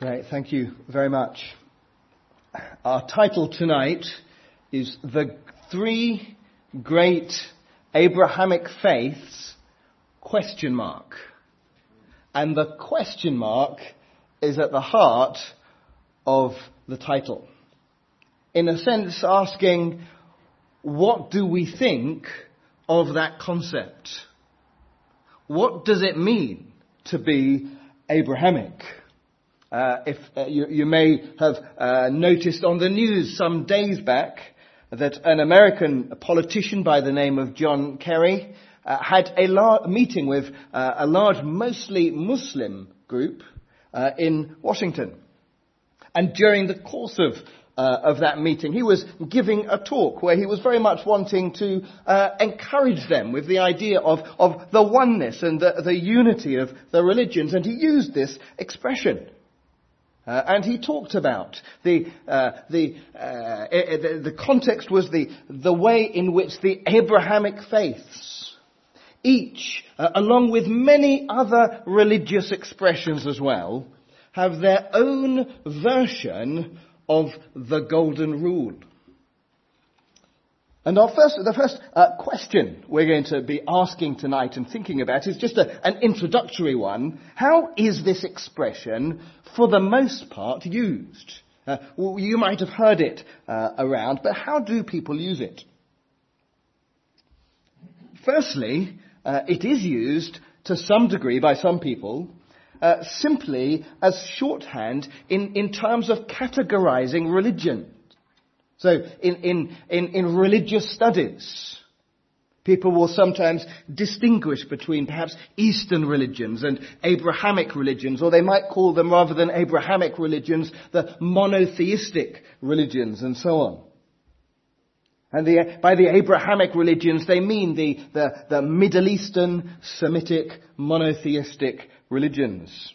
Great, thank you very much. Our title tonight is The Three Great Abrahamic Faiths, question mark. And the question mark is at the heart of the title. In a sense, asking, what do we think of that concept? What does it mean to be Abrahamic? Uh, if uh, you, you, may have uh, noticed on the news some days back that an American politician by the name of John Kerry uh, had a lar- meeting with uh, a large, mostly Muslim group uh, in Washington. And during the course of of that meeting. He was giving a talk where he was very much wanting to encourage them with the idea of, of the oneness and the, the unity of the religions, and he used this expression. Uh, and he talked about the, uh, the, uh, the, the context was the, the way in which the Abrahamic faiths, each, uh, along with many other religious expressions as well, have their own version of the golden rule. And our first, the first uh, question we're going to be asking tonight and thinking about is just a, an introductory one. How is this expression, for the most part, used? Uh, well, you might have heard it uh, around, but how do people use it? Firstly, uh, it is used to some degree by some people uh, simply as shorthand in, in terms of categorizing religion. So in, in, in, in religious studies, people will sometimes distinguish between perhaps Eastern religions and Abrahamic religions, or they might call them rather than Abrahamic religions, the monotheistic religions and so on. And the, by the Abrahamic religions, they mean the, the, the Middle Eastern, Semitic, monotheistic religions.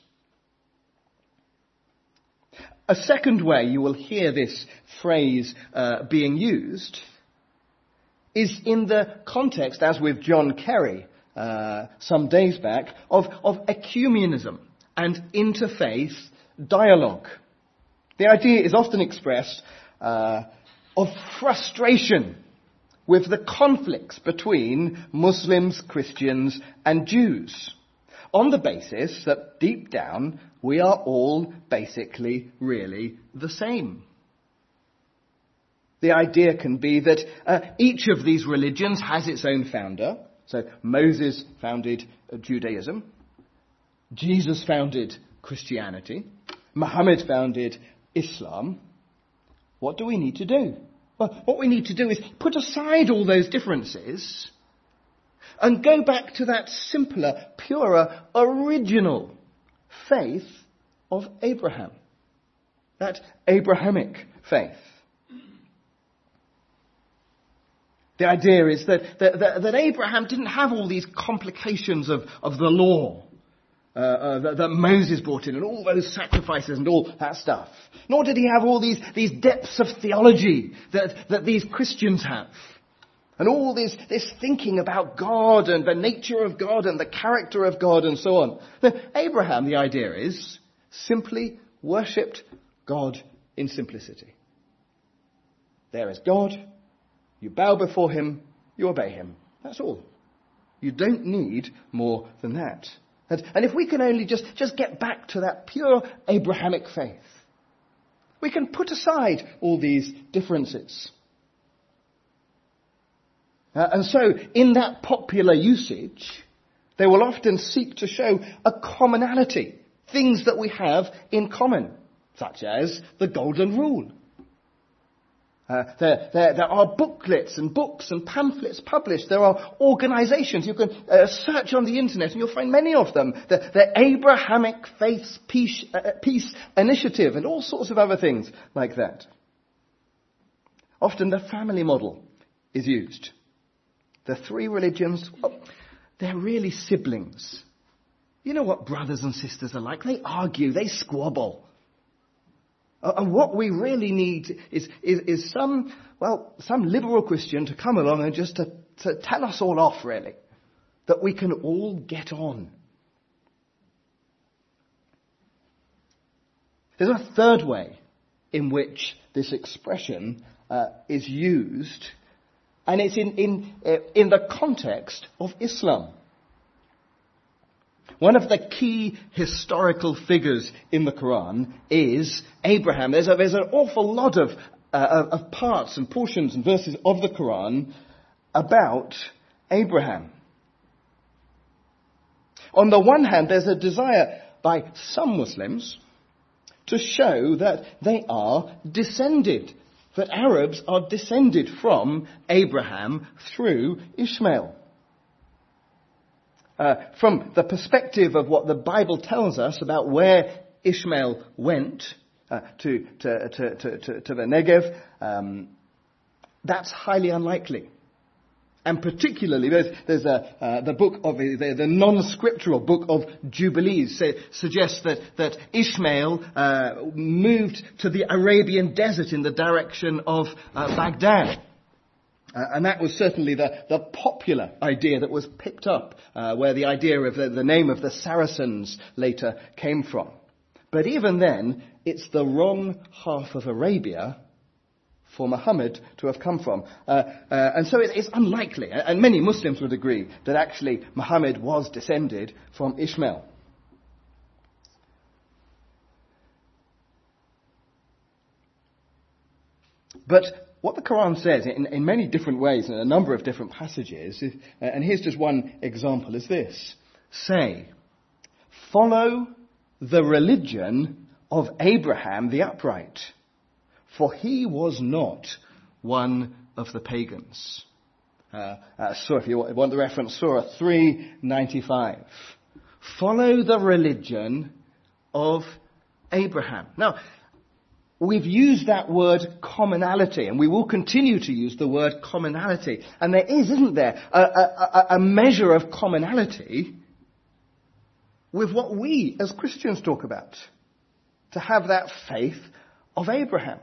A second way you will hear this phrase uh, being used is in the context, as with John Kerry uh, some days back, of, of ecumenism and interfaith dialogue. The idea is often expressed uh, of frustration with the conflicts between Muslims, Christians, and Jews on the basis that deep down we are all basically really the same. The idea can be that uh, each of these religions has its own founder. So Moses founded Judaism, Jesus founded Christianity, Muhammad founded Islam. What do we need to do? Well, what we need to do is put aside all those differences and go back to that simpler, purer, original faith of Abraham. That Abrahamic faith. The idea is that, that, that, Abraham didn't have all these complications of, of the law uh, uh, that, that, Moses brought in and all those sacrifices and all that stuff. Nor did he have all these, these depths of theology that, that these Christians have. And all this, this thinking about God and the nature of God and the character of God and so on. Now, Abraham, the idea is, simply worshipped God in simplicity. There is God. You bow before him. You obey him. That's all. You don't need more than that. And, and if we can only just, just get back to that pure Abrahamic faith, we can put aside all these differences. Uh, and so, in that popular usage, they will often seek to show a commonality, things that we have in common, such as the Golden Rule. Uh, there, there, there, are booklets and books and pamphlets published. There are organizations. You can uh, search on the internet and you'll find many of them. The, the Abrahamic Faiths Peace, uh, Peace Initiative and all sorts of other things like that. Often the family model is used. The three religions, well, they're really siblings. You know what brothers and sisters are like? They argue, they squabble. And what we really need is, is, is, some, well, some liberal Christian to come along and just to, to tell us all off, really. That we can all get on. There's a third way in which this expression uh, is used, and it's in, in, uh, in the context of Islam. One of the key historical figures in the Quran is Abraham. There's, a, there's an awful lot of, uh, of parts and portions and verses of the Quran about Abraham. On the one hand, there's a desire by some Muslims to show that they are descended, that Arabs are descended from Abraham through Ishmael. Uh, from the perspective of what the Bible tells us about where Ishmael went uh, to, to, to, to, the Negev, um, that's highly unlikely. And particularly, there's, there's a, uh, the book of the, the, non-scriptural book of Jubilees say, suggests that, that Ishmael uh, moved to the Arabian desert in the direction of uh, Baghdad. Uh, and that was certainly the, the popular idea that was picked up, uh, where the idea of the, the name of the Saracens later came from. But even then, it's the wrong half of Arabia for Muhammad to have come from. Uh, uh, and so it, it's unlikely, and many Muslims would agree, that actually Muhammad was descended from Ishmael. But what the Quran says in, in, many different ways, in a number of different passages, uh, and here's just one example, is this. Say, follow the religion of Abraham the upright for he was not one of the pagans. Uh, uh, so if you want the reference, Surah 395. Follow the religion of Abraham. Now, we've used that word commonality, and we will continue to use the word commonality. And there is, isn't there, a, a, a measure of commonality with what we as Christians talk about. To have that faith of Abraham.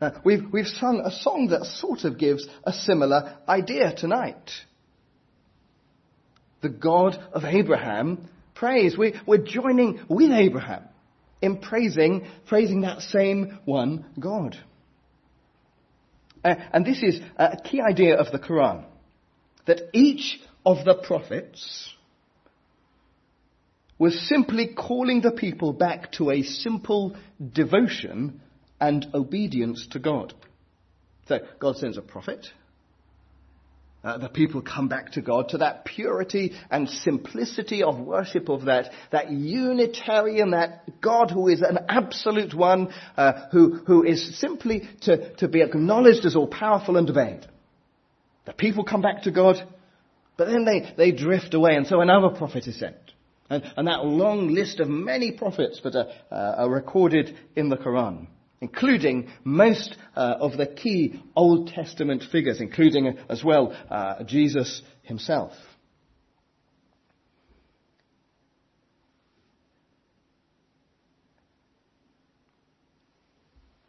Uh, we've, we've sung a song that sort of gives a similar idea tonight. The God of Abraham praise. We, we're joining with Abraham in praising, praising that same one God. Uh, and this is a key idea of the Quran. That each of the prophets was simply calling the people back to a simple devotion and obedience to God. So God sends a prophet. Uh, the people come back to God, to that purity and simplicity of worship of that, that Unitarian, that God who is an absolute one, uh, who, who is simply to, to be acknowledged as all powerful and obeyed. The people come back to God, but then they, they drift away, and so another prophet is sent. And, and that long list of many prophets that are, uh, are recorded in the Quran including most uh, of the key Old Testament figures, including uh, as well uh, Jesus himself.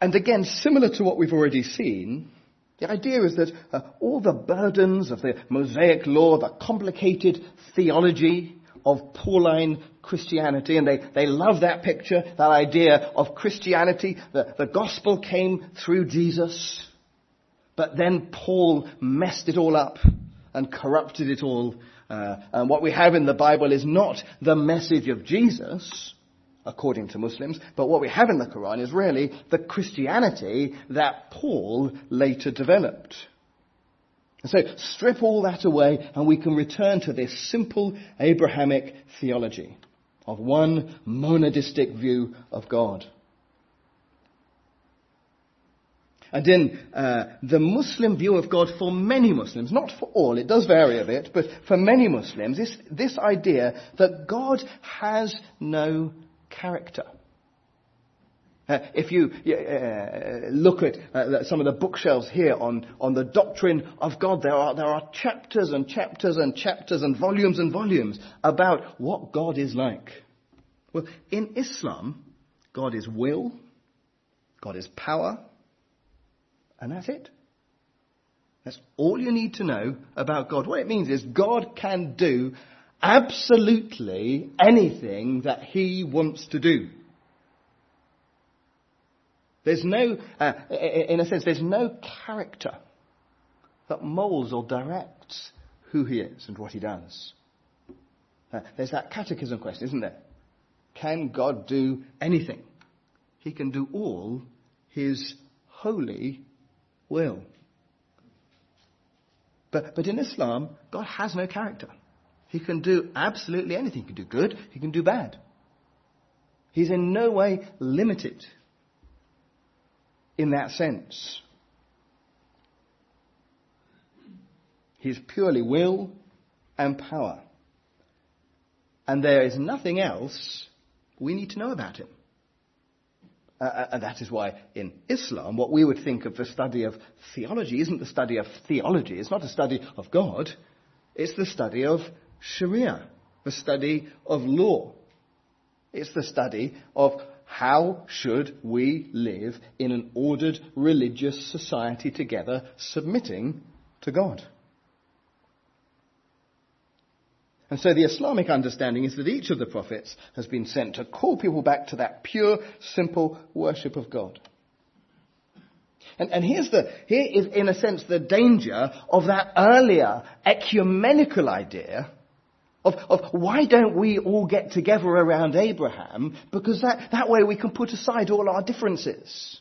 And again, similar to what we've already seen, the idea is that uh, all the burdens of the Mosaic law, the complicated theology, of Pauline Christianity, and they, they love that picture, that idea of Christianity. The, the gospel came through Jesus, but then Paul messed it all up and corrupted it all. Uh, and what we have in the Bible is not the message of Jesus, according to Muslims, but what we have in the Quran is really the Christianity that Paul later developed. And so strip all that away and we can return to this simple Abrahamic theology of one monadistic view of God. And in uh, the Muslim view of God, for many Muslims, not for all, it does vary a bit, but for many Muslims, this, this idea that God has no character. Uh, if you uh, look at uh, some of the bookshelves here on, on the doctrine of God, there are, there are chapters and chapters and chapters and volumes and volumes about what God is like. Well, in Islam, God is will, God is power, and that's it. That's all you need to know about God. What it means is God can do absolutely anything that He wants to do. There's no, uh, in a sense, there's no character that molds or directs who he is and what he does. Uh, there's that catechism question, isn't there? Can God do anything? He can do all his holy will. But, but in Islam, God has no character. He can do absolutely anything. He can do good, he can do bad. He's in no way limited in that sense. He's purely will and power. And there is nothing else we need to know about him. Uh, uh, and that is why in Islam, what we would think of the study of theology isn't the study of theology. It's not a study of God. It's the study of Sharia, the study of law. It's the study of how should we live in an ordered religious society together, submitting to God. And so the Islamic understanding is that each of the prophets has been sent to call people back to that pure, simple worship of God. And, and here's the, here is in a sense the danger of that earlier ecumenical idea of, of why don't we all get together around Abraham? Because that, that way we can put aside all our differences.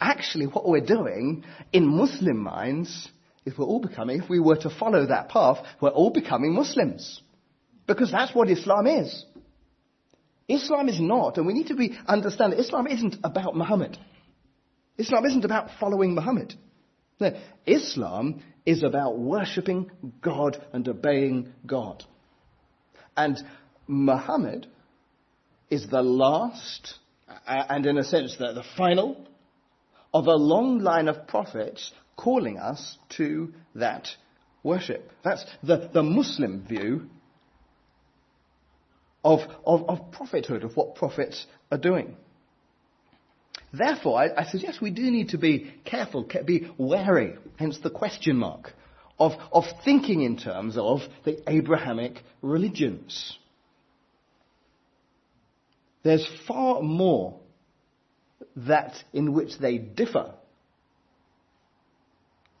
Actually, what we're doing in Muslim minds is we're all becoming, if we were to follow that path, we're all becoming Muslims. Because that's what Islam is. Islam is not, and we need to be understand that Islam isn't about Muhammad. Islam isn't about following Muhammad. No, Islam is about worshipping God and obeying God. And Muhammad is the last, and in a sense the, the final, of a long line of prophets calling us to that worship. That's the, the Muslim view of, of, of prophethood, of what prophets are doing. Therefore, I, I, suggest we do need to be careful, be wary, hence the question mark, of, of thinking in terms of the Abrahamic religions. There's far more that in which they differ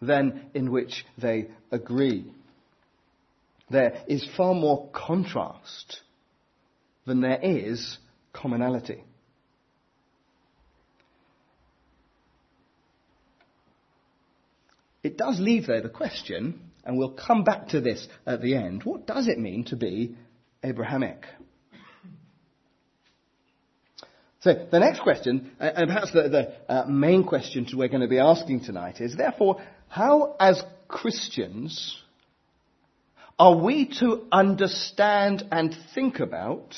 than in which they agree. There is far more contrast than there is commonality. It does leave, though, the question, and we'll come back to this at the end what does it mean to be Abrahamic? So the next question, and perhaps the, the uh, main question we're going to be asking tonight is, therefore, how as Christians are we to understand and think about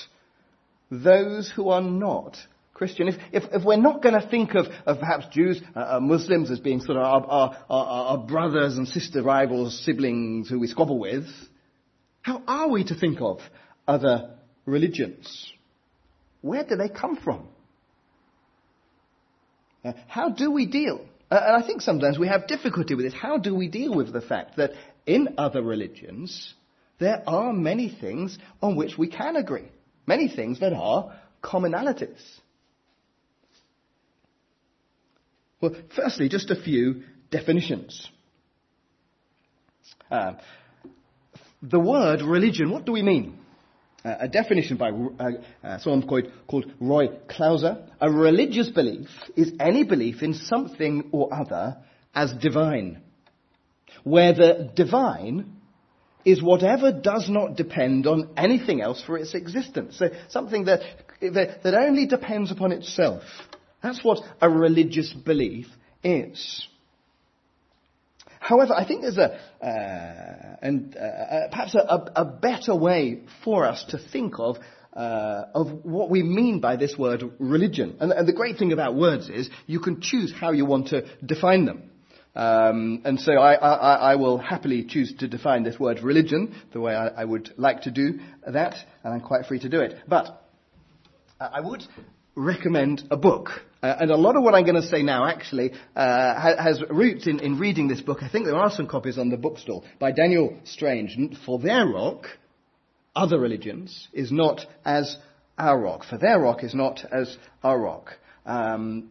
those who are not Christian. If, if, if we're not going to think of, of perhaps Jews, uh, uh, Muslims as being sort of our, our, our, our brothers and sister rivals, siblings who we squabble with, how are we to think of other religions? Where do they come from? Uh, how do we deal? Uh, and I think sometimes we have difficulty with this. How do we deal with the fact that in other religions, there are many things on which we can agree? Many things that are commonalities. Well, firstly, just a few definitions. Uh, the word religion, what do we mean? Uh, a definition by uh, uh, someone called, called Roy Clouser. A religious belief is any belief in something or other as divine, where the divine is whatever does not depend on anything else for its existence. So something that, that only depends upon itself. That's what a religious belief is. However, I think there's a, uh, and uh, uh, perhaps a, a, better way for us to think of uh, of what we mean by this word religion. And, and, the great thing about words is you can choose how you want to define them. Um, and so I, I, I, will happily choose to define this word religion the way I, I would like to do that, and I'm quite free to do it. But I would recommend a book. Uh, and a lot of what I'm going to say now actually uh, ha- has roots in, in reading this book. I think there are some copies on the bookstall by Daniel Strange. For their rock, other religions is not as our rock. For their rock is not as our rock. Um,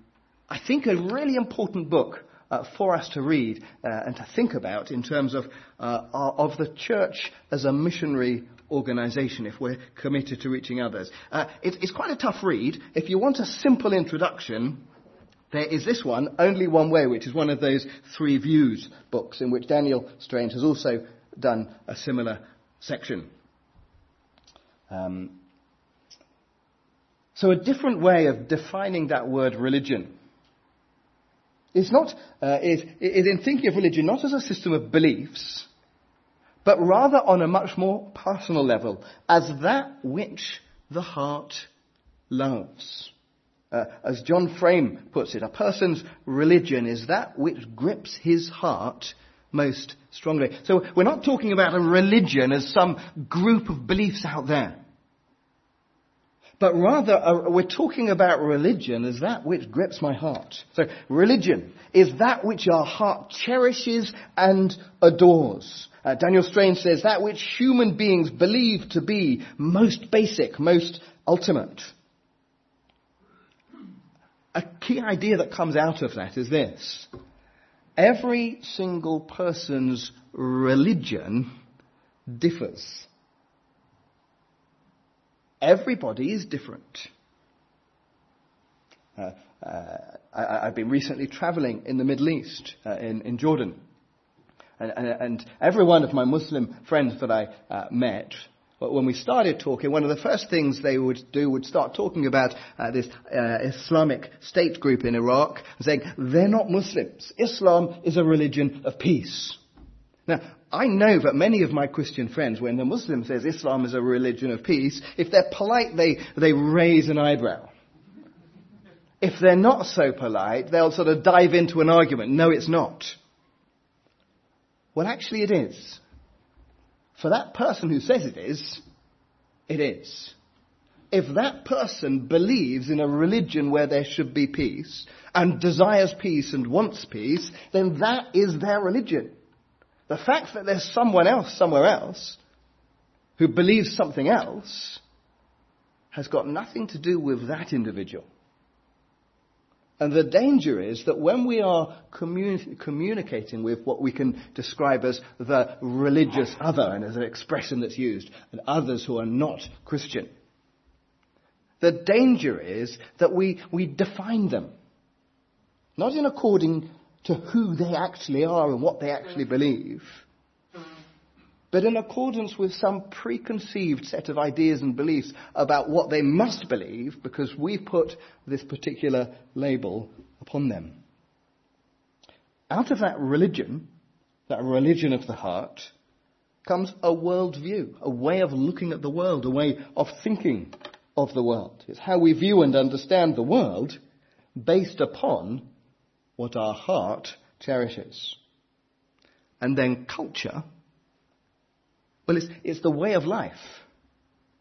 I think, a really important book uh, for us to read uh, and to think about in terms of, uh, of the church as a missionary organization if we're committed to reaching others. Uh, it, it's quite a tough read. If you want a simple introduction, there is this one, Only One Way, which is one of those three views books in which Daniel Strange has also done a similar section. Um, so a different way of defining that word religion is not uh, is, is in thinking of religion not as a system of beliefs, but rather on a much more personal level, as that which the heart loves. Uh, as John Frame puts it, a person's religion is that which grips his heart most strongly. So we're not talking about a religion as some group of beliefs out there. But rather, uh, we're talking about religion as that which grips my heart. So, religion is that which our heart cherishes and adores. Uh, Daniel Strange says that which human beings believe to be most basic, most ultimate. A key idea that comes out of that is this. Every single person's religion differs. Everybody is different. Uh, uh, I, have been recently traveling in the Middle East, uh, in, in, Jordan. And, and, and, every one of my Muslim friends that I uh, met, when we started talking, one of the first things they would do would start talking about uh, this uh, Islamic state group in Iraq, saying they're not Muslims. Islam is a religion of peace. Now, I know that many of my Christian friends, when the Muslim says Islam is a religion of peace, if they're polite, they, they raise an eyebrow. If they're not so polite, they'll sort of dive into an argument. No, it's not. Well, actually it is. For that person who says it is, it is. If that person believes in a religion where there should be peace, and desires peace and wants peace, then that is their religion. The fact that there's someone else somewhere else who believes something else has got nothing to do with that individual. And the danger is that when we are communi- communicating with what we can describe as the religious other, and as an expression that's used, and others who are not Christian, the danger is that we, we define them. Not in according to who they actually are and what they actually believe, but in accordance with some preconceived set of ideas and beliefs about what they must believe because we put this particular label upon them. Out of that religion, that religion of the heart, comes a worldview, a way of looking at the world, a way of thinking of the world. It's how we view and understand the world based upon what our heart cherishes. And then culture, well, it's, it's the way of life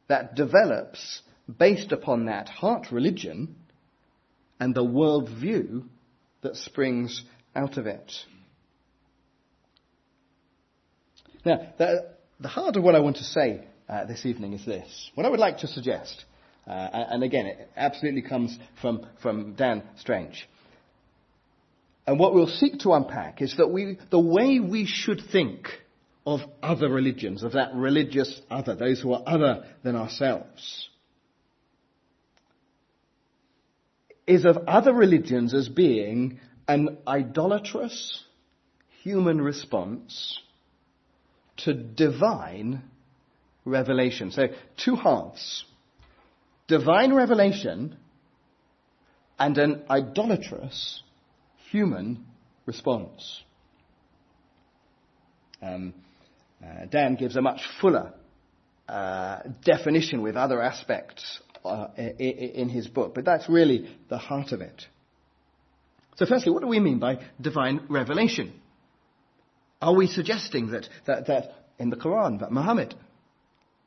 that develops based upon that heart religion and the worldview that springs out of it. Now, the, the heart of what I want to say uh, this evening is this. What I would like to suggest, uh, and again, it absolutely comes from, from Dan Strange, and what we'll seek to unpack is that we, the way we should think of other religions, of that religious other, those who are other than ourselves, is of other religions as being an idolatrous human response to divine revelation. So, two halves. Divine revelation and an idolatrous human response. Um, uh, Dan gives a much fuller uh, definition with other aspects uh, in his book, but that's really the heart of it. So, firstly, what do we mean by divine revelation? Are we suggesting that, that, that in the Quran, that Muhammad,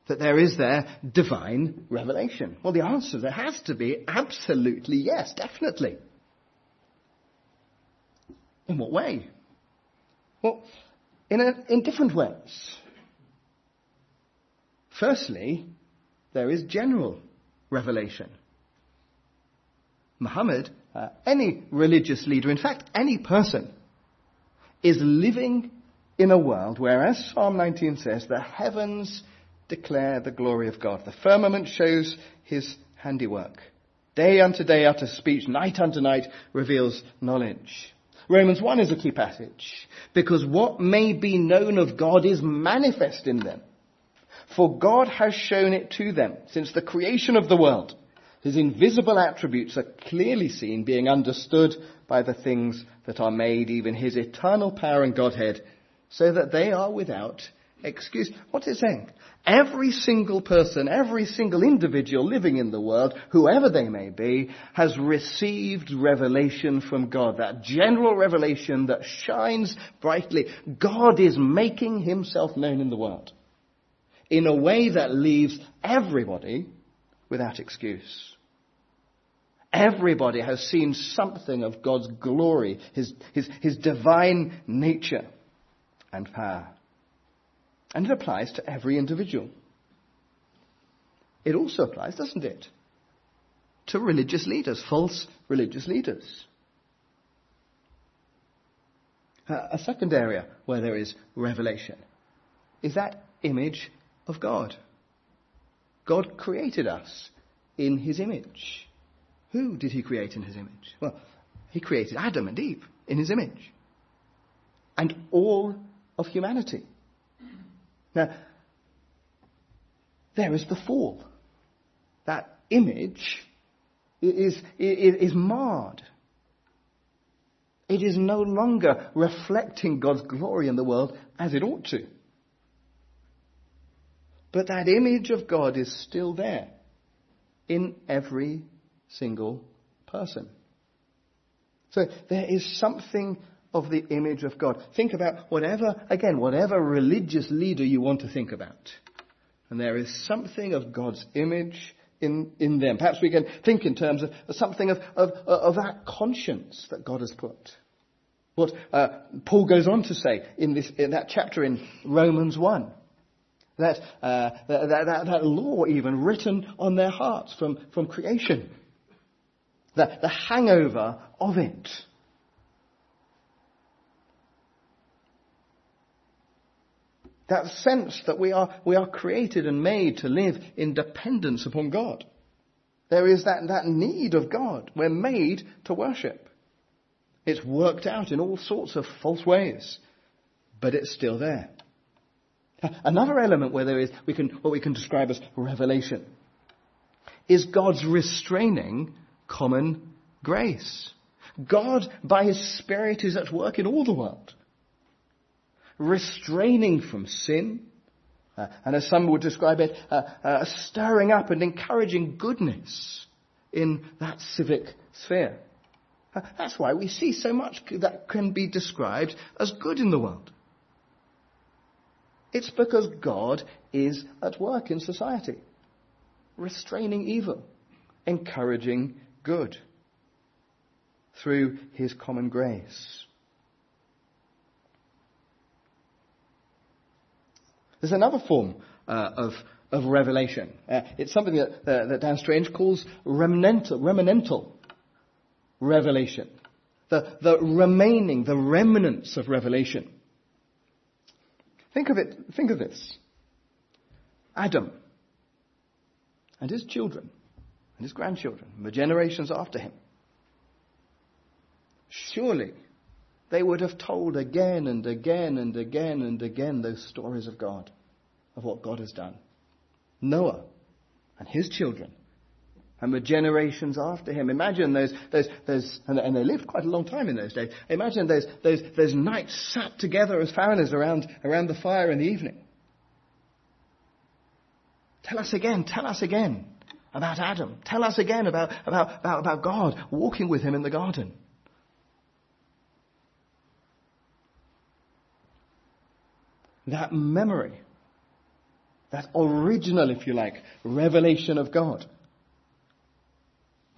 that there is there divine revelation? Well, the answer there has to be absolutely yes, definitely. In what way? Well, in, a, in different ways. Firstly, there is general revelation. Muhammad, uh, any religious leader, in fact, any person, is living in a world where, as Psalm 19 says, the heavens declare the glory of God. The firmament shows his handiwork. Day unto day utters speech, night unto night reveals knowledge. Romans 1 is a key passage because what may be known of God is manifest in them. For God has shown it to them since the creation of the world. His invisible attributes are clearly seen, being understood by the things that are made, even his eternal power and Godhead, so that they are without excuse. What's it saying? Every single person, every single individual living in the world, whoever they may be, has received revelation from God. That general revelation that shines brightly. God is making himself known in the world in a way that leaves everybody without excuse. Everybody has seen something of God's glory, His, His, His divine nature and power. And it applies to every individual. It also applies, doesn't it, to religious leaders, false religious leaders. A second area where there is revelation is that image of God. God created us in his image. Who did he create in his image? Well, he created Adam and Eve in his image. And all of humanity. Now, there is the fall. That image is, is, is marred. It is no longer reflecting God's glory in the world as it ought to. But that image of God is still there in every single person. So there is something of the image of God. Think about whatever, again, whatever religious leader you want to think about. And there is something of God's image in, in them. Perhaps we can think in terms of, something of, of, of that conscience that God has put. What uh, Paul goes on to say in, this, in that chapter in Romans 1 that, uh, that, that, that, law even written on their hearts from, from creation. The, the hangover of it. That sense that we are, we are created and made to live in dependence upon God. There is that, that need of God. We're made to worship. It's worked out in all sorts of false ways, but it's still there. Another element where there is we can, what we can describe as revelation is God's restraining common grace. God, by His Spirit, is at work in all the world, restraining from sin, uh, and as some would describe it, uh, uh, stirring up and encouraging goodness in that civic sphere. Uh, that's why we see so much that can be described as good in the world. It's because God is at work in society, restraining evil, encouraging good through his common grace. There's another form uh, of, of revelation. Uh, it's something that, uh, that Dan Strange calls remnantal, remanental revelation. The, the remaining, the remnants of revelation. Think of it, think of this. Adam and his children and his grandchildren and the generations after him. Surely they would have told again and again and again and again those stories of God, of what God has done. Noah and his children and the generations after him. Imagine those, those, those and, they lived quite a long time in those days. Imagine those, those, those nights sat together as foreigners around, around the fire in the evening. Tell us again, tell us again about Adam. Tell us again about, about, about, about God walking with him in the garden. That memory, that original, if you like, revelation of God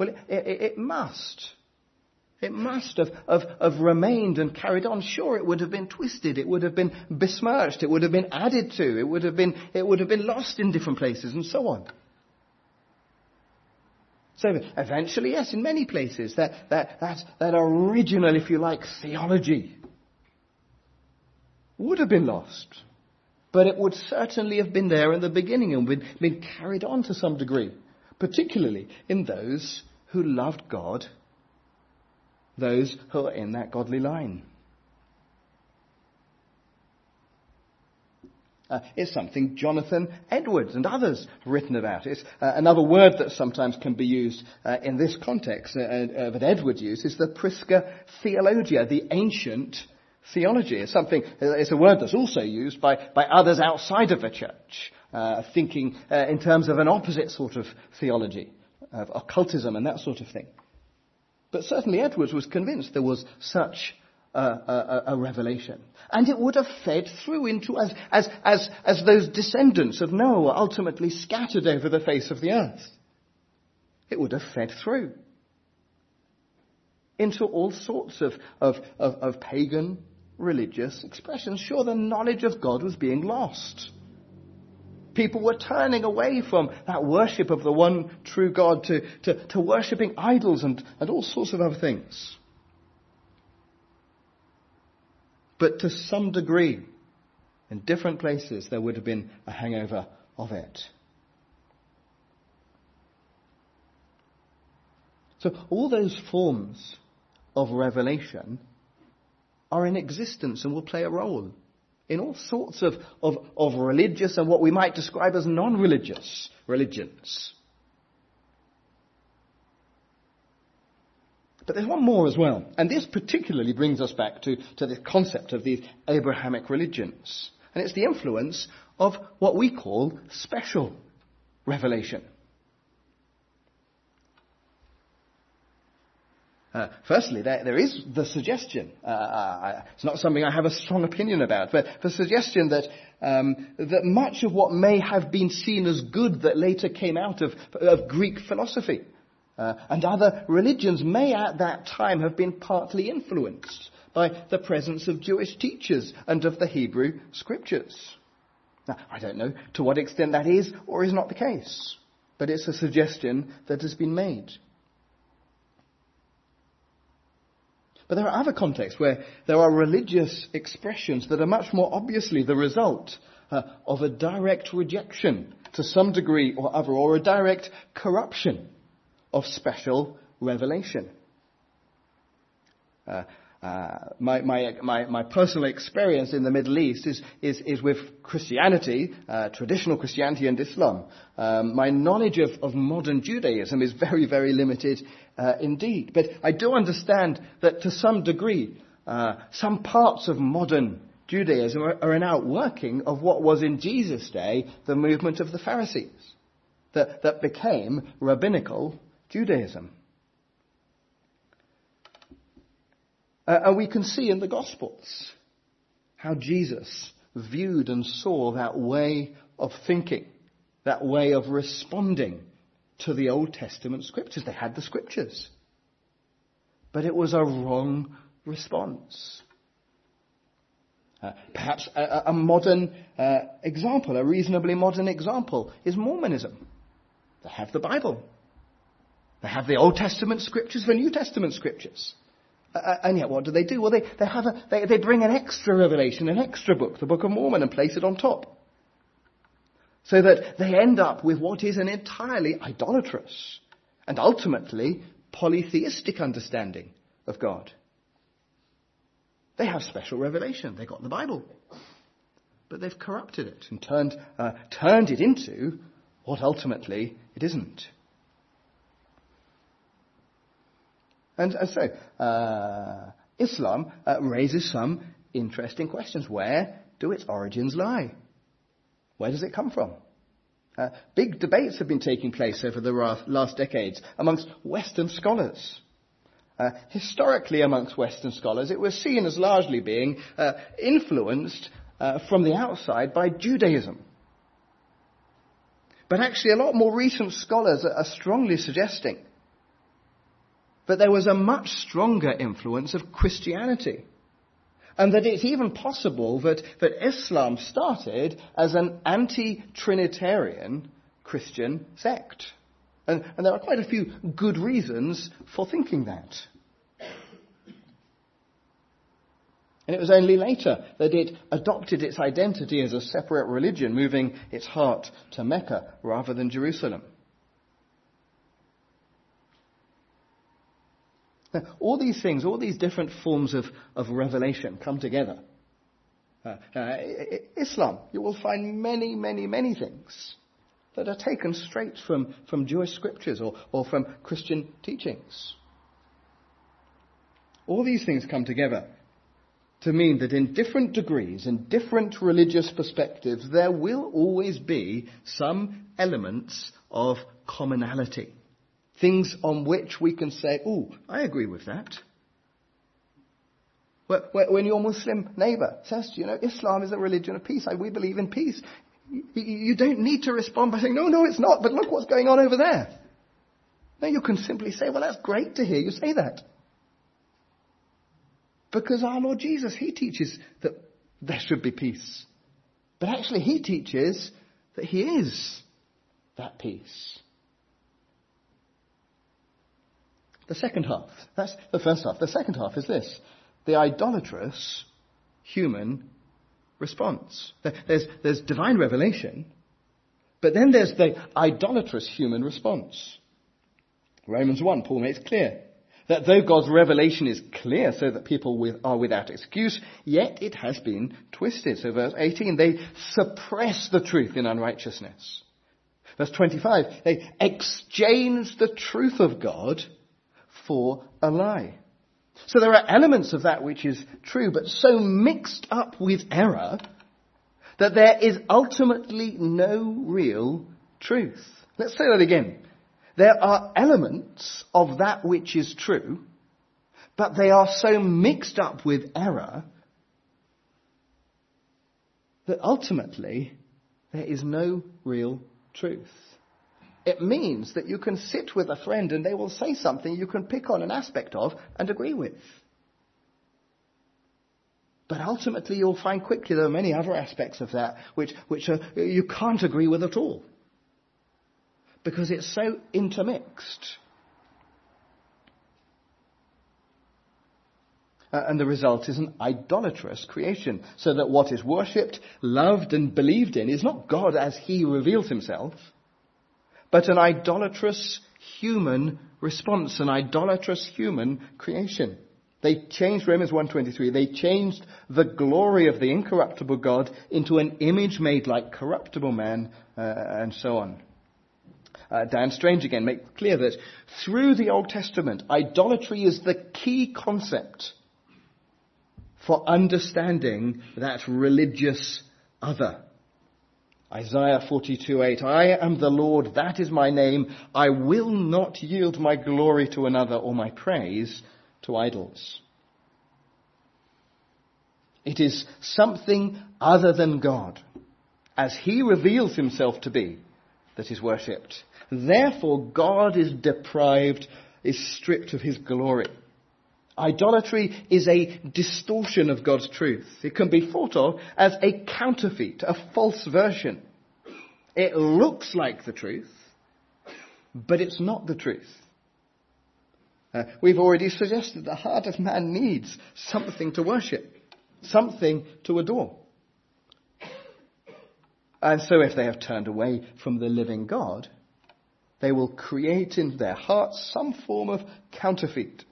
well, it, it, it must. It must have, have, have, remained and carried on. Sure, it would have been twisted. It would have been besmirched. It would have been added to. It would have been, it would have been lost in different places and so on. So eventually, yes, in many places, that, that, that, that original, if you like, theology would have been lost. But it would certainly have been there in the beginning and been, been carried on to some degree, particularly in those who loved God, those who are in that godly line. Uh, it's something Jonathan Edwards and others have written about. It's uh, another word that sometimes can be used uh, in this context uh, uh, that Edwards used is the Prisca Theologia, the ancient theology. It's something, it's a word that's also used by, by others outside of the church, uh, thinking in terms of an opposite sort of theology, of occultism and that sort of thing. But certainly Edwards was convinced there was such a, a, a, revelation. And it would have fed through into, as, as, as, as those descendants of Noah were ultimately scattered over the face of the earth. It would have fed through into all sorts of, of, of, of pagan religious expressions. Sure, the knowledge of God was being lost. People were turning away from that worship of the one true God to, to, to worshipping idols and, and all sorts of other things. But to some degree, in different places, there would have been a hangover of it. So all those forms of revelation are in existence and will play a role in all sorts of, of, of religious and what we might describe as non-religious religions. But there's one more as well. And this particularly brings us back to, to the concept of these Abrahamic religions. And it's the influence of what we call special revelation. Uh, firstly, there, there is the suggestion, uh, uh, it's not something I have a strong opinion about, but the suggestion that, um, that much of what may have been seen as good that later came out of, of Greek philosophy uh, and other religions may at that time have been partly influenced by the presence of Jewish teachers and of the Hebrew scriptures. Now, I don't know to what extent that is or is not the case, but it's a suggestion that has been made. But there are other contexts where there are religious expressions that are much more obviously the result uh, of a direct rejection to some degree or other, or a direct corruption of special revelation. Uh, uh, my, my, my, my, personal experience in the Middle East is, is, is with Christianity, uh, traditional Christianity and Islam. Um, my knowledge of, of, modern Judaism is very, very limited uh, indeed. But I do understand that to some degree, uh, some parts of modern Judaism are, are, an outworking of what was in Jesus' day the movement of the Pharisees that, that became rabbinical Judaism. Uh, and we can see in the Gospels how Jesus viewed and saw that way of thinking, that way of responding to the Old Testament scriptures. They had the scriptures. But it was a wrong response. Uh, perhaps a, a modern uh, example, a reasonably modern example, is Mormonism. They have the Bible. They have the Old Testament scriptures, the New Testament scriptures. Uh, and yet what do they do? Well, they, they, have a, they, they bring an extra revelation, an extra book, the Book of Mormon, and place it on top. So that they end up with what is an entirely idolatrous and ultimately polytheistic understanding of God. They have special revelation. They've got the Bible. But they've corrupted it and turned, uh, turned it into what ultimately it isn't. And, and so, uh, Islam uh, raises some interesting questions. Where do its origins lie? Where does it come from? Uh, big debates have been taking place over the last decades amongst Western scholars. Uh, historically, amongst Western scholars, it was seen as largely being uh, influenced uh, from the outside by Judaism. But actually, a lot more recent scholars are strongly suggesting but there was a much stronger influence of Christianity. And that it's even possible that, that Islam started as an anti-Trinitarian Christian sect. And, and there are quite a few good reasons for thinking that. And it was only later that it adopted its identity as a separate religion, moving its heart to Mecca rather than Jerusalem. Now, all these things, all these different forms of, of revelation come together. Uh, uh, Islam, you will find many, many, many things that are taken straight from, from Jewish scriptures or, or from Christian teachings. All these things come together to mean that in different degrees, in different religious perspectives, there will always be some elements of commonality. Things on which we can say, oh, I agree with that. When your Muslim neighbor says, to you know, Islam is a religion of peace, we believe in peace, you don't need to respond by saying, no, no, it's not, but look what's going on over there. No, you can simply say, well, that's great to hear you say that. Because our Lord Jesus, He teaches that there should be peace. But actually, He teaches that He is that peace. The second half, that's the first half. The second half is this the idolatrous human response. There's, there's divine revelation, but then there's the idolatrous human response. Romans 1, Paul makes clear that though God's revelation is clear so that people with, are without excuse, yet it has been twisted. So verse 18, they suppress the truth in unrighteousness. Verse 25, they exchange the truth of God for a lie. So there are elements of that which is true, but so mixed up with error that there is ultimately no real truth. Let's say that again. There are elements of that which is true, but they are so mixed up with error that ultimately there is no real truth. It means that you can sit with a friend and they will say something you can pick on an aspect of and agree with. But ultimately you'll find quickly there are many other aspects of that which, which are, you can't agree with at all. Because it's so intermixed. Uh, and the result is an idolatrous creation, so that what is worshipped, loved, and believed in is not God as He reveals Himself, but an idolatrous human response, an idolatrous human creation. They changed Romans 1.23. They changed the glory of the incorruptible God into an image made like corruptible man, uh, and so on. Uh, Dan Strange again makes clear that through the Old Testament, idolatry is the key concept for understanding that religious other. Isaiah 42:8 I am the Lord that is my name. I will not yield my glory to another or my praise to idols. It is something other than God as he reveals himself to be that is worshipped. Therefore God is deprived is stripped of his glory Idolatry is a distortion of God's truth. It can be thought of as a counterfeit, a false version. It looks like the truth, but it's not the truth. Uh, we've already suggested the heart of man needs something to worship, something to adore. And so if they have turned away from the living God, they will create in their hearts some form of counterfeit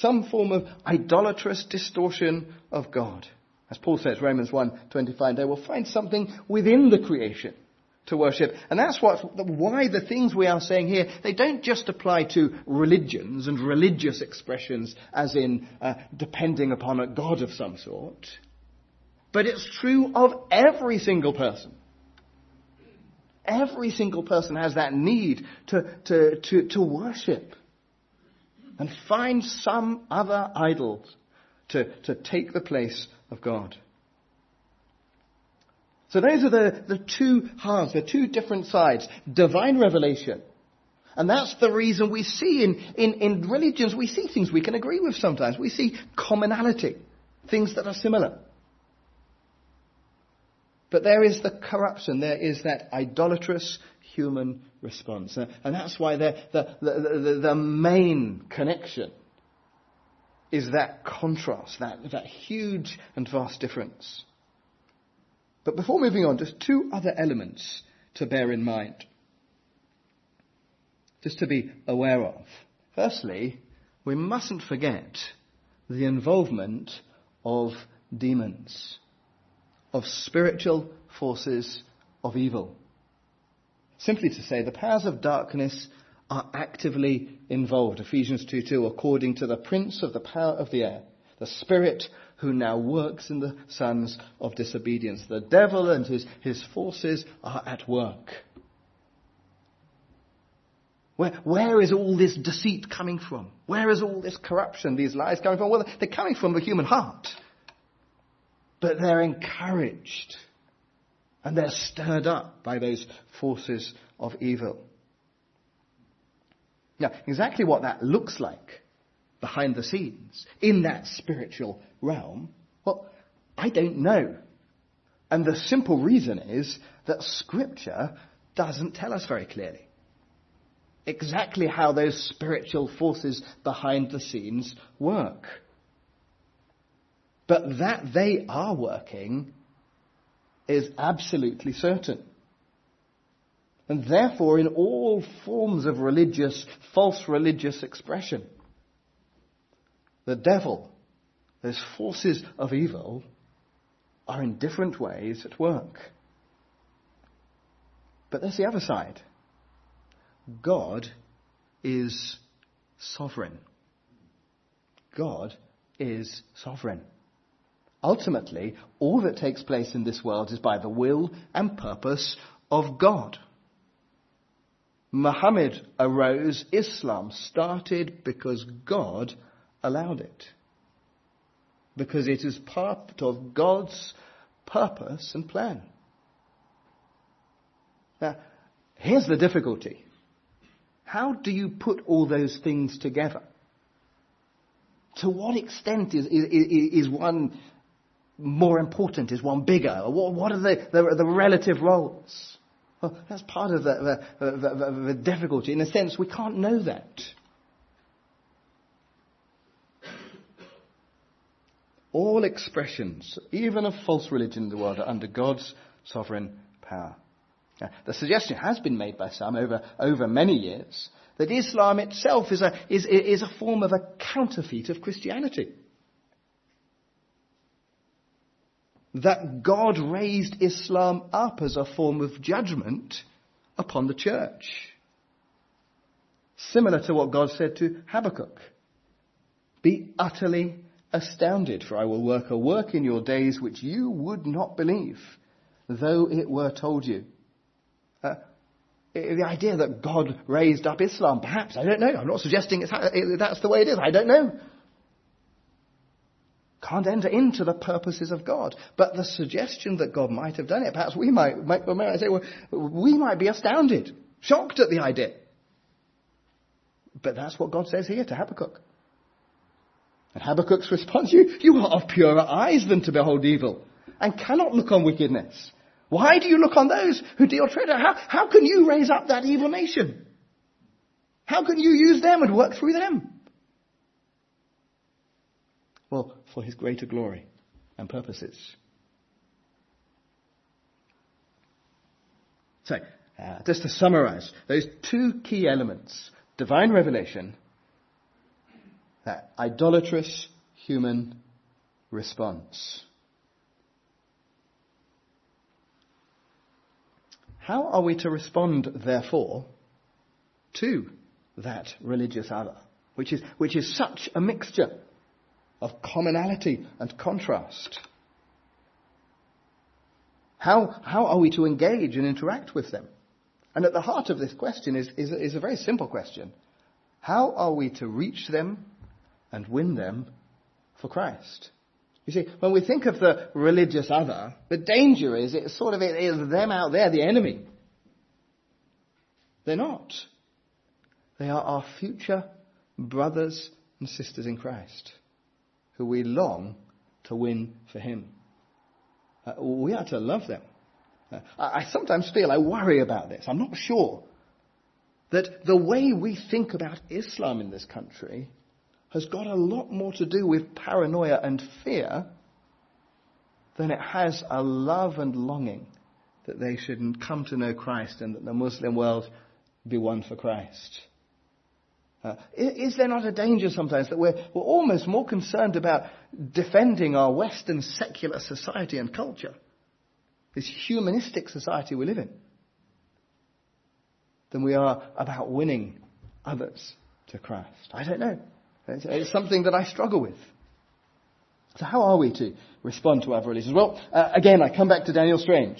some form of idolatrous distortion of God. As Paul says, Romans 1:25, they will find something within the creation to worship. And that's what, why the things we are saying here, they don't just apply to religions and religious expressions as in uh, depending upon a God of some sort. But it's true of every single person. Every single person has that need to, to, to, to worship and find some other idol to, to take the place of God. So those are the, the two halves, the two different sides. Divine revelation. And that's the reason we see in, in, in religions, we see things we can agree with sometimes. We see commonality, things that are similar. But there is the corruption, there is that idolatrous human response. Uh, and that's why the, the, the, the, main connection is that contrast, that, that huge and vast difference. But before moving on, just two other elements to bear in mind. Just to be aware of. Firstly, we mustn't forget the involvement of demons, of spiritual forces of evil. Simply to say, the powers of darkness are actively involved. Ephesians 2:2, according to the prince of the power of the air, the spirit who now works in the sons of disobedience. The devil and his, his forces are at work. Where, where is all this deceit coming from? Where is all this corruption, these lies coming from? Well, they're coming from the human heart. But they're encouraged and they're stirred up by those forces of evil. Now, exactly what that looks like behind the scenes in that spiritual realm, well, I don't know. And the simple reason is that Scripture doesn't tell us very clearly exactly how those spiritual forces behind the scenes work. But that they are working is absolutely certain. And therefore, in all forms of religious, false religious expression, the devil, those forces of evil, are in different ways at work. But there's the other side. God is sovereign. God is sovereign. Ultimately, all that takes place in this world is by the will and purpose of God. Muhammad arose, Islam started because God allowed it. Because it is part of God's purpose and plan. Now, here's the difficulty. How do you put all those things together? To what extent is, is, is one more important? Is one bigger? What, what are the, the, the, relative roles? Well, that's part of the, the, the difficulty. In a sense, we can't know that. All expressions, even of false religion in the world, are under God's sovereign power. Now, the suggestion has been made by some over, over many years that Islam itself is a, is, is a form of a counterfeit of Christianity. That God raised Islam up as a form of judgment upon the church. Similar to what God said to Habakkuk. Be utterly astounded, for I will work a work in your days which you would not believe, though it were told you. Uh, the idea that God raised up Islam, perhaps, I don't know. I'm not suggesting that's the way it is. I don't know can't enter into the purposes of God. But the suggestion that God might have done it, perhaps we might, might, might say, well, we might be astounded, shocked at the idea. But that's what God says here to Habakkuk. And Habakkuk's response, you, you are of purer eyes than to behold evil, and cannot look on wickedness. Why do you look on those who deal treachery? How, how can you raise up that evil nation? How can you use them and work through them? Well, for his greater glory and purposes. So, uh, just to summarize, those two key elements divine revelation, that idolatrous human response. How are we to respond, therefore, to that religious other, which is, which is such a mixture of commonality and contrast. How, how are we to engage and interact with them? And at the heart of this question is, is, is a very simple question. How are we to reach them and win them for Christ? You see, when we think of the religious other, the danger is it's sort of it is them out there, the enemy. They're not. They are our future brothers and sisters in Christ who we long to win for Him. Uh, we are to love them Uh, I, sometimes feel, I worry about this. I'm not sure that the way we think about Islam in this country has got a lot more to do with paranoia and fear than it has a love and longing that they should come to know Christ and that the Muslim world be one for Christ. Uh, is there not a danger sometimes that we're, we're almost more concerned about defending our Western secular society and culture, this humanistic society we live in, than we are about winning others to Christ? I don't know. It's, it's something that I struggle with. So how are we to respond to other religions? Well, uh, again, I come back to Daniel Strange.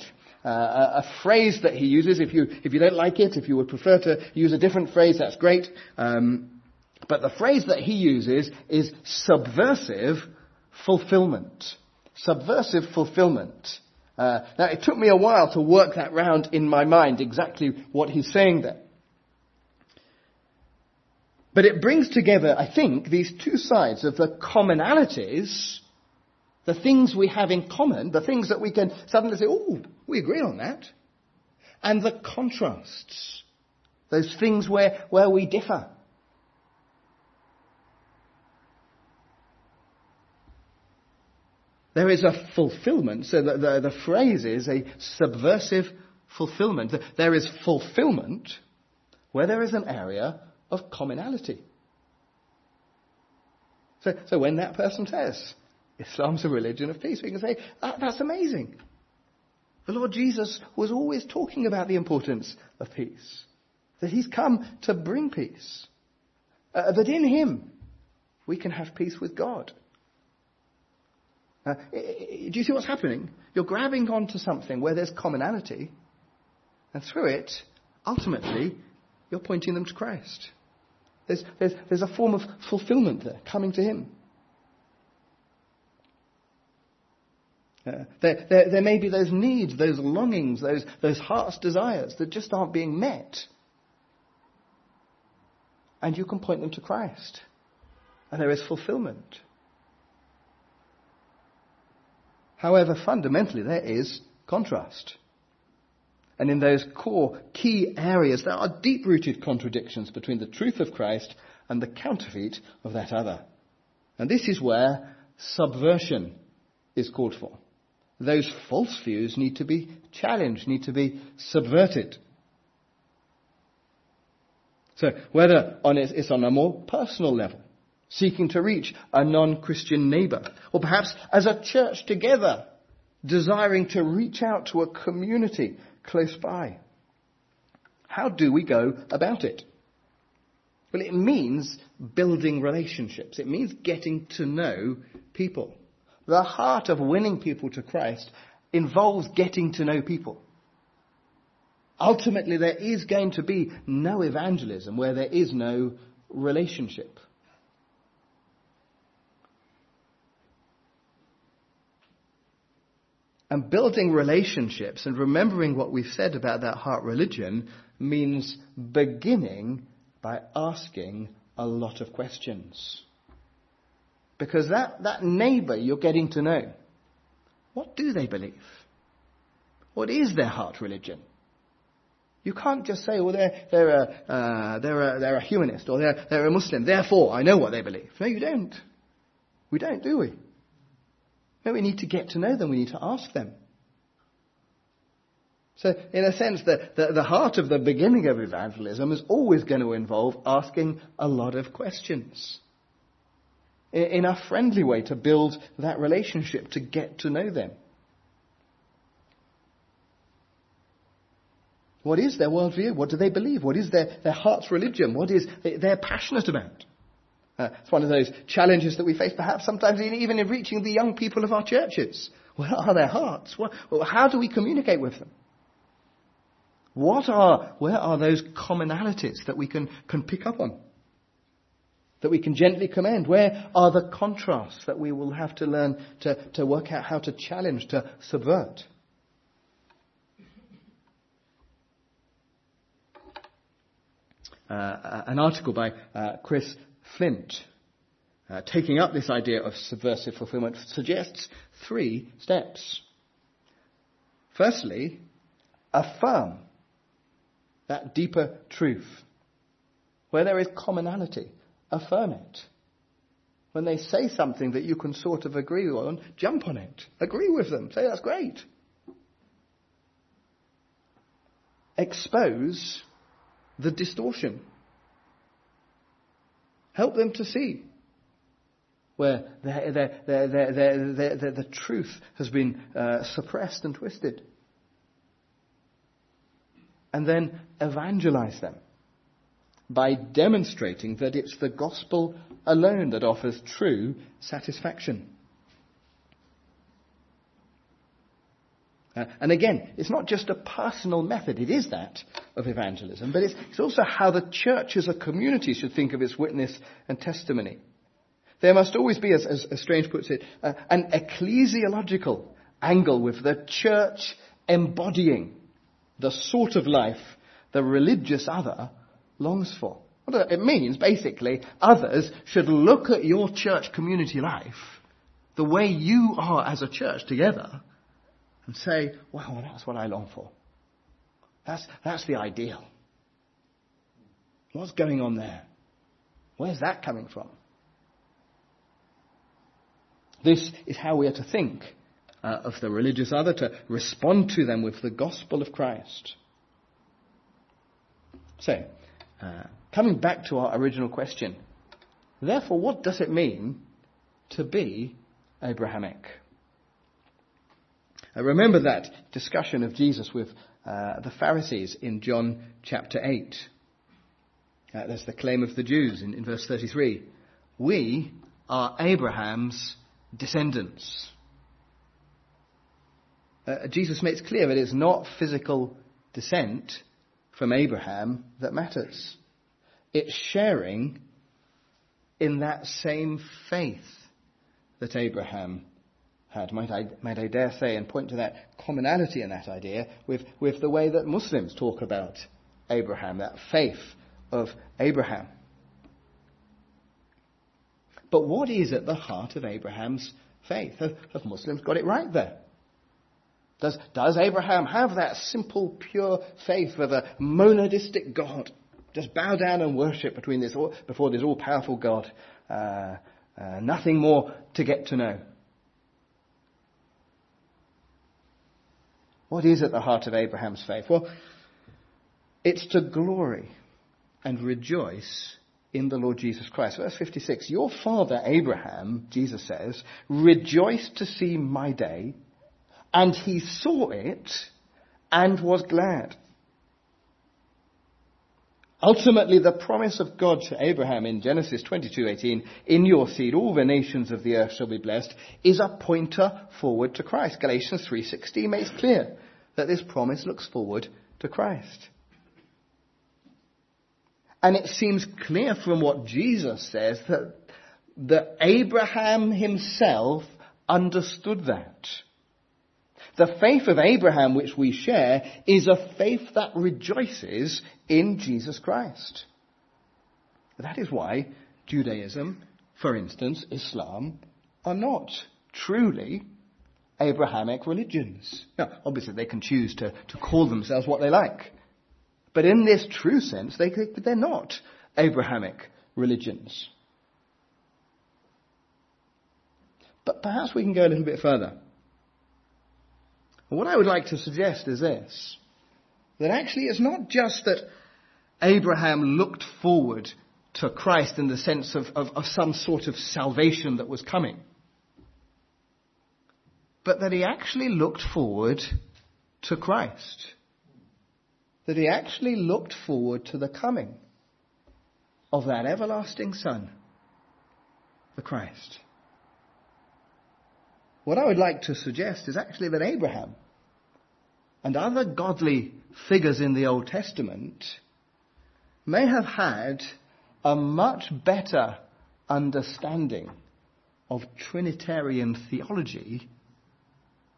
Uh, a, phrase that he uses, if you, if you don't like it, if you would prefer to use a different phrase, that's great. Um, but the phrase that he uses is subversive fulfillment. Subversive fulfillment. Uh, now, it took me a while to work that round in my mind, exactly what he's saying there. But it brings together, I think, these two sides of the commonalities, the things we have in common, the things that we can suddenly say, oh, we agree on that, and the contrasts, those things where, where we differ. There is a fulfillment, so the, the, the phrase is a subversive fulfillment. There is fulfillment where there is an area of commonality. So, so when that person says, Islam's a religion of peace, we can say, ah, that's amazing. The Lord Jesus was always talking about the importance of peace. That He's come to bring peace. Uh, that in Him we can have peace with God. Uh, do you see what's happening? You're grabbing onto something where there's commonality, and through it, ultimately, you're pointing them to Christ. There's, there's, there's a form of fulfillment there, coming to Him. Uh, there, there, there, may be those needs, those longings, those, those heart's desires that just aren't being met. And you can point them to Christ. And there is fulfillment. However, fundamentally, there is contrast. And in those core key areas, there are deep rooted contradictions between the truth of Christ and the counterfeit of that other. And this is where subversion is called for. Those false views need to be challenged, need to be subverted. So whether on it's on a more personal level, seeking to reach a non-Christian neighbor, or perhaps as a church together, desiring to reach out to a community close by. How do we go about it? Well, it means building relationships. It means getting to know people. The heart of winning people to Christ involves getting to know people. Ultimately, there is going to be no evangelism where there is no relationship. And building relationships and remembering what we've said about that heart religion means beginning by asking a lot of questions. Because that, that neighbor you're getting to know, what do they believe? What is their heart religion? You can't just say, well, they're, they're, a, uh, they're, a, they're a humanist or they're, they're a Muslim, therefore I know what they believe. No, you don't. We don't, do we? No, we need to get to know them. We need to ask them. So, in a sense, the, the, the, heart of the beginning of evangelism is always going to involve asking a lot of questions. In, a friendly way to build that relationship, to get to know them. What is their worldview? What do they believe? What is their, their heart's religion? What is they're passionate about? Uh, it's one of those challenges that we face, perhaps sometimes even in reaching the young people of our churches. Where are their hearts? Well, how do we communicate with them? What are, where are those commonalities that we can, can pick up on? That we can gently commend? Where are the contrasts that we will have to learn to, to work out how to challenge, to subvert? Uh, an article by uh, Chris Flint, uh, taking up this idea of subversive fulfillment, suggests three steps. Firstly, affirm that deeper truth. Where there is commonality, affirm it. When they say something that you can sort of agree on, jump on it. Agree with them. Say that's great. Expose the distortion. Help them to see where the truth has been uh, suppressed and twisted. And then evangelize them by demonstrating that it's the gospel alone that offers true satisfaction. Uh, and again, it's not just a personal method, it is that of evangelism, but it's, it's also how the church as a community should think of its witness and testimony. There must always be, as, as, as Strange puts it, uh, an ecclesiological angle with the church embodying the sort of life the religious other longs for. It means, basically, others should look at your church community life, the way you are as a church together, and say, wow, that's what I long for. That's, that's the ideal. What's going on there? Where's that coming from? This is how we are to think uh, of the religious other, to respond to them with the gospel of Christ. So, uh, coming back to our original question, therefore, what does it mean to be Abrahamic? Uh, remember that discussion of Jesus with uh, the Pharisees in John chapter 8. Uh, that's the claim of the Jews in, in verse 33. We are Abraham's descendants. Uh, Jesus makes clear that it's not physical descent from Abraham that matters. It's sharing in that same faith that Abraham had. Might I, might I dare say and point to that commonality in that idea with, with the way that Muslims talk about Abraham, that faith of Abraham. But what is at the heart of Abraham's faith? Have, have Muslims got it right there? Does, does Abraham have that simple, pure faith of a monadistic God? Just bow down and worship between this, before this all-powerful God. Uh, uh, nothing more to get to know. What is at the heart of Abraham's faith? Well, it's to glory and rejoice in the Lord Jesus Christ. Verse 56, your father Abraham, Jesus says, rejoiced to see my day, and he saw it and was glad. Ultimately, the promise of God to Abraham in Genesis 22:18, "In your seed all the nations of the earth shall be blessed," is a pointer forward to Christ. Galatians 3:16 makes clear that this promise looks forward to Christ. And it seems clear from what Jesus says that, that Abraham himself understood that. The faith of Abraham which we share is a faith that rejoices in Jesus Christ. That is why Judaism, for instance, Islam, are not truly Abrahamic religions. Now, obviously they can choose to, to call themselves what they like. But in this true sense, they, they're not Abrahamic religions. But perhaps we can go a little bit further. What I would like to suggest is this that actually it's not just that Abraham looked forward to Christ in the sense of, of, of, some sort of salvation that was coming, but that he actually looked forward to Christ. That he actually looked forward to the coming of that everlasting Son, the Christ. What I would like to suggest is actually that Abraham and other godly figures in the Old Testament may have had a much better understanding of Trinitarian theology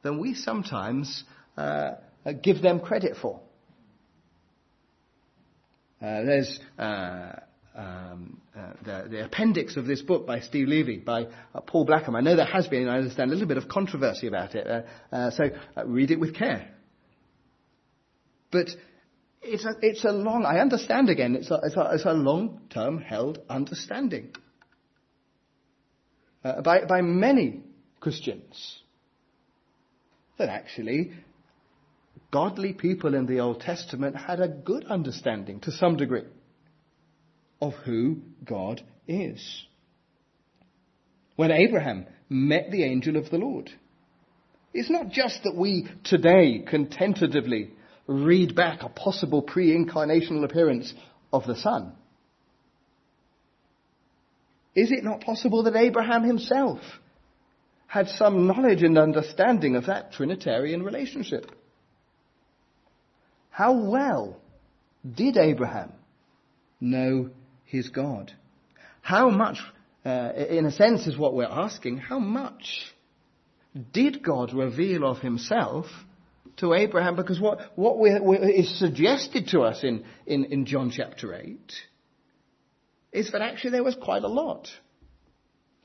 than we sometimes uh, give them credit for. Uh, there's uh, um, uh, the, the, appendix of this book by Steve Levy, by uh, Paul Blackham. I know there has been, I understand, a little bit of controversy about it, uh, uh so uh, read it with care. But it's a, it's a long, I understand again, it's a, it's a, it's a long-term held understanding uh, by, by many Christians that actually godly people in the Old Testament had a good understanding to some degree of who God is. When Abraham met the angel of the Lord, it's not just that we today can tentatively read back a possible pre-incarnational appearance of the Son. Is it not possible that Abraham himself had some knowledge and understanding of that Trinitarian relationship? How well did Abraham know his God? How much, uh, in a sense, is what we're asking, how much did God reveal of himself to Abraham? Because what, what we're, we're, is suggested to us in, in, in John chapter 8 is that actually there was quite a lot.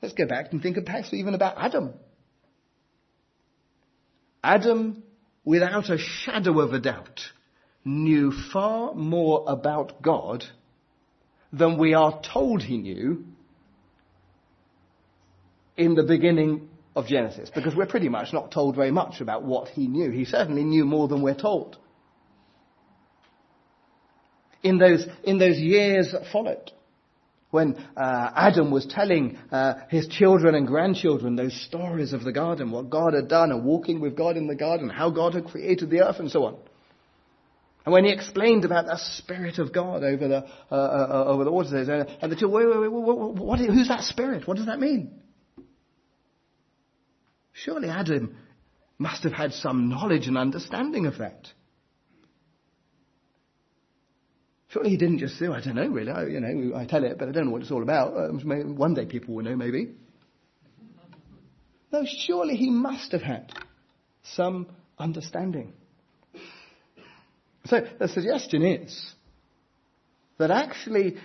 Let's go back and think perhaps even about Adam. Adam, without a shadow of a doubt, knew far more about God than we are told he knew in the beginning of Genesis, because we're pretty much not told very much about what he knew. He certainly knew more than we're told. In those, in those years that followed, when uh, Adam was telling uh, his children and grandchildren those stories of the garden, what God had done, and walking with God in the garden, how God had created the earth, and so on. And when he explained about the Spirit of God over the, uh, uh over the waters, and the two, wait, wait, wait, what, what, who's that Spirit? What does that mean? Surely Adam must have had some knowledge and understanding of that. Surely he didn't just say, I don't know really, I, you know, I tell it, but I don't know what it's all about. Um, one day people will know maybe. No, surely he must have had some understanding. So the suggestion is that actually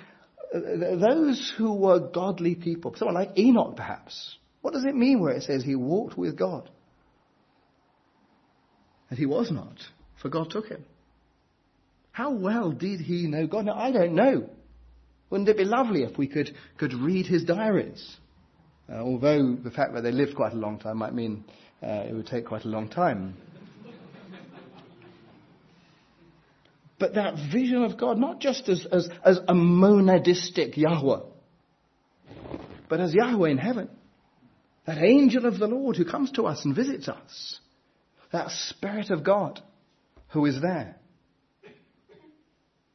uh, those who were godly people, someone like Enoch perhaps, what does it mean where it says he walked with God? And he was not, for God took him. How well did he know God? Now, I don't know. Wouldn't it be lovely if we could, could read his diaries? Uh, although the fact that they lived quite a long time might mean uh, it would take quite a long time. But that vision of God, not just as, as, as a monadistic Yahweh, but as Yahweh in heaven. That angel of the Lord who comes to us and visits us. That Spirit of God who is there.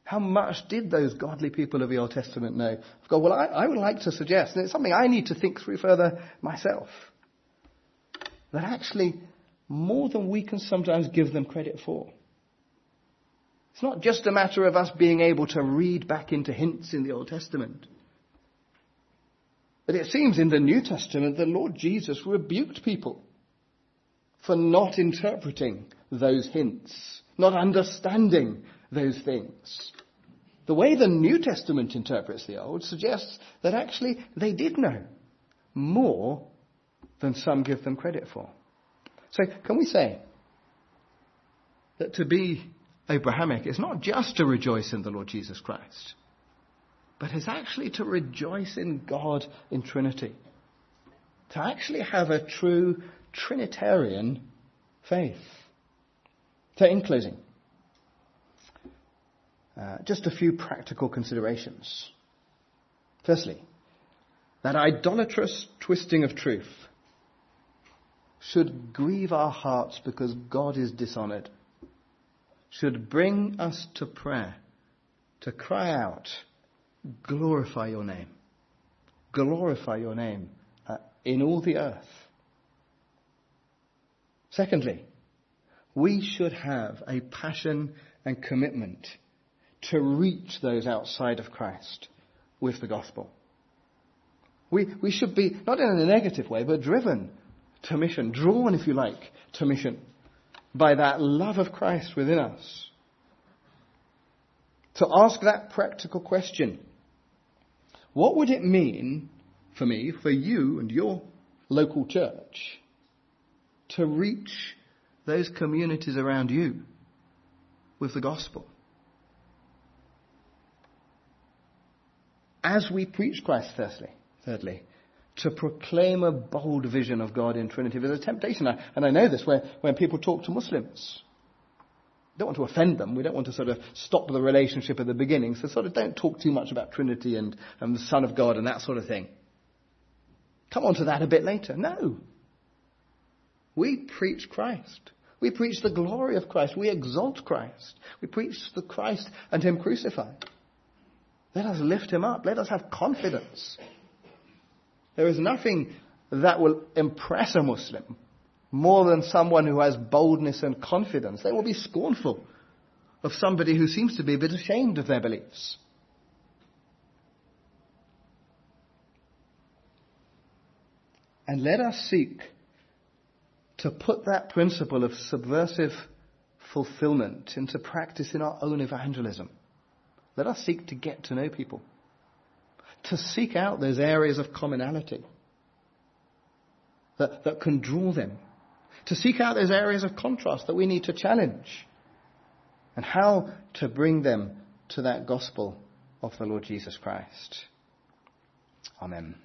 How much did those godly people of the Old Testament know? Well, I, I would like to suggest, and it's something I need to think through further myself, that actually more than we can sometimes give them credit for. It's not just a matter of us being able to read back into hints in the Old Testament. But it seems in the New Testament the Lord Jesus rebuked people for not interpreting those hints, not understanding those things. The way the New Testament interprets the Old suggests that actually they did know more than some give them credit for. So can we say that to be Abrahamic is not just to rejoice in the Lord Jesus Christ, but is actually to rejoice in God in Trinity. To actually have a true Trinitarian faith. So, in closing, uh, just a few practical considerations. Firstly, that idolatrous twisting of truth should grieve our hearts because God is dishonored should bring us to prayer, to cry out, glorify your name. Glorify your name uh, in all the earth. Secondly, we should have a passion and commitment to reach those outside of Christ with the gospel. We, we should be, not in a negative way, but driven to mission, drawn, if you like, to mission by that love of Christ within us. To ask that practical question. What would it mean for me, for you and your local church, to reach those communities around you with the gospel. As we preach Christ, thirdly, thirdly, to proclaim a bold vision of God in Trinity. There's a temptation, and I know this, where when people talk to Muslims. We don't want to offend them. We don't want to sort of stop the relationship at the beginning. So sort of don't talk too much about Trinity and, and the Son of God and that sort of thing. Come on to that a bit later. No. We preach Christ. We preach the glory of Christ. We exalt Christ. We preach the Christ and Him crucified. Let us lift Him up. Let us have confidence. There is nothing that will impress a Muslim more than someone who has boldness and confidence. They will be scornful of somebody who seems to be a bit ashamed of their beliefs. And let us seek to put that principle of subversive fulfillment into practice in our own evangelism. Let us seek to get to know people to seek out those areas of commonality that, that can draw them, to seek out those areas of contrast that we need to challenge, and how to bring them to that gospel of the Lord Jesus Christ. Amen.